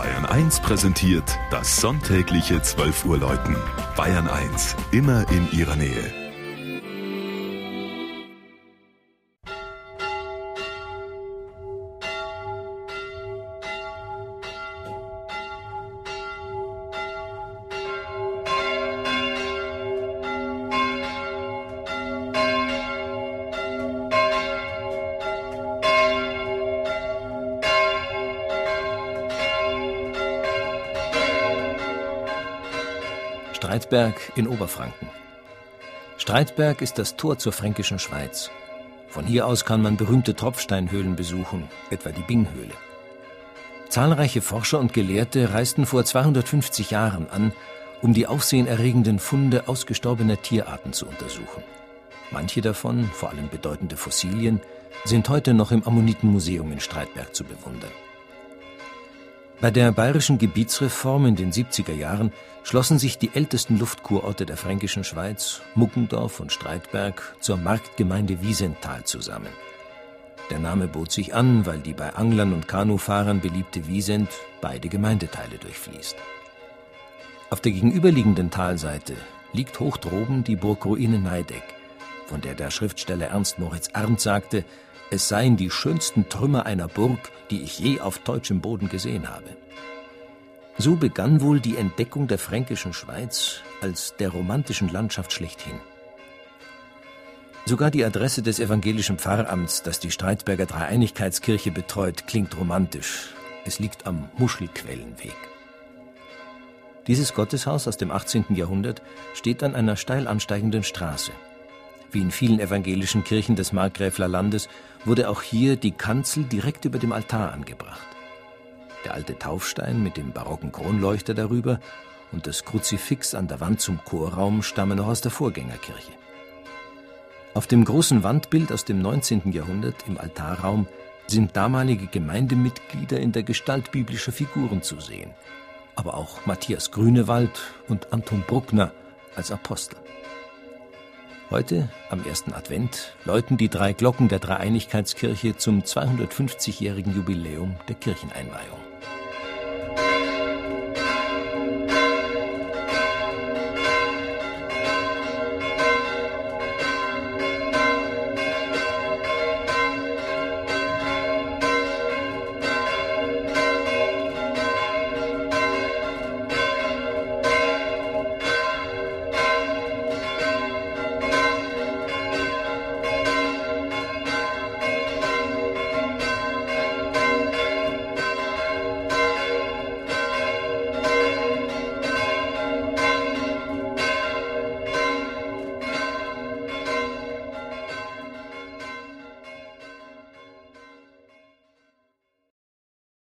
Bayern 1 präsentiert das sonntägliche 12 Uhr Läuten. Bayern 1, immer in ihrer Nähe. Streitberg in Oberfranken. Streitberg ist das Tor zur fränkischen Schweiz. Von hier aus kann man berühmte Tropfsteinhöhlen besuchen, etwa die Binghöhle. Zahlreiche Forscher und Gelehrte reisten vor 250 Jahren an, um die aufsehenerregenden Funde ausgestorbener Tierarten zu untersuchen. Manche davon, vor allem bedeutende Fossilien, sind heute noch im Ammonitenmuseum in Streitberg zu bewundern. Bei der bayerischen Gebietsreform in den 70er Jahren schlossen sich die ältesten Luftkurorte der fränkischen Schweiz, Muckendorf und Streitberg, zur Marktgemeinde Wiesenthal zusammen. Der Name bot sich an, weil die bei Anglern und Kanufahrern beliebte Wiesent beide Gemeindeteile durchfließt. Auf der gegenüberliegenden Talseite liegt hoch droben die Burgruine Neideck, von der der Schriftsteller Ernst Moritz Arndt sagte, es seien die schönsten Trümmer einer Burg, die ich je auf deutschem Boden gesehen habe. So begann wohl die Entdeckung der fränkischen Schweiz als der romantischen Landschaft schlechthin. Sogar die Adresse des evangelischen Pfarramts, das die Streitberger Dreieinigkeitskirche betreut, klingt romantisch. Es liegt am Muschelquellenweg. Dieses Gotteshaus aus dem 18. Jahrhundert steht an einer steil ansteigenden Straße. Wie in vielen evangelischen Kirchen des Markgräfler Landes wurde auch hier die Kanzel direkt über dem Altar angebracht. Der alte Taufstein mit dem barocken Kronleuchter darüber und das Kruzifix an der Wand zum Chorraum stammen noch aus der Vorgängerkirche. Auf dem großen Wandbild aus dem 19. Jahrhundert im Altarraum sind damalige Gemeindemitglieder in der Gestalt biblischer Figuren zu sehen, aber auch Matthias Grünewald und Anton Bruckner als Apostel. Heute, am ersten Advent, läuten die drei Glocken der Dreieinigkeitskirche zum 250-jährigen Jubiläum der Kircheneinweihung.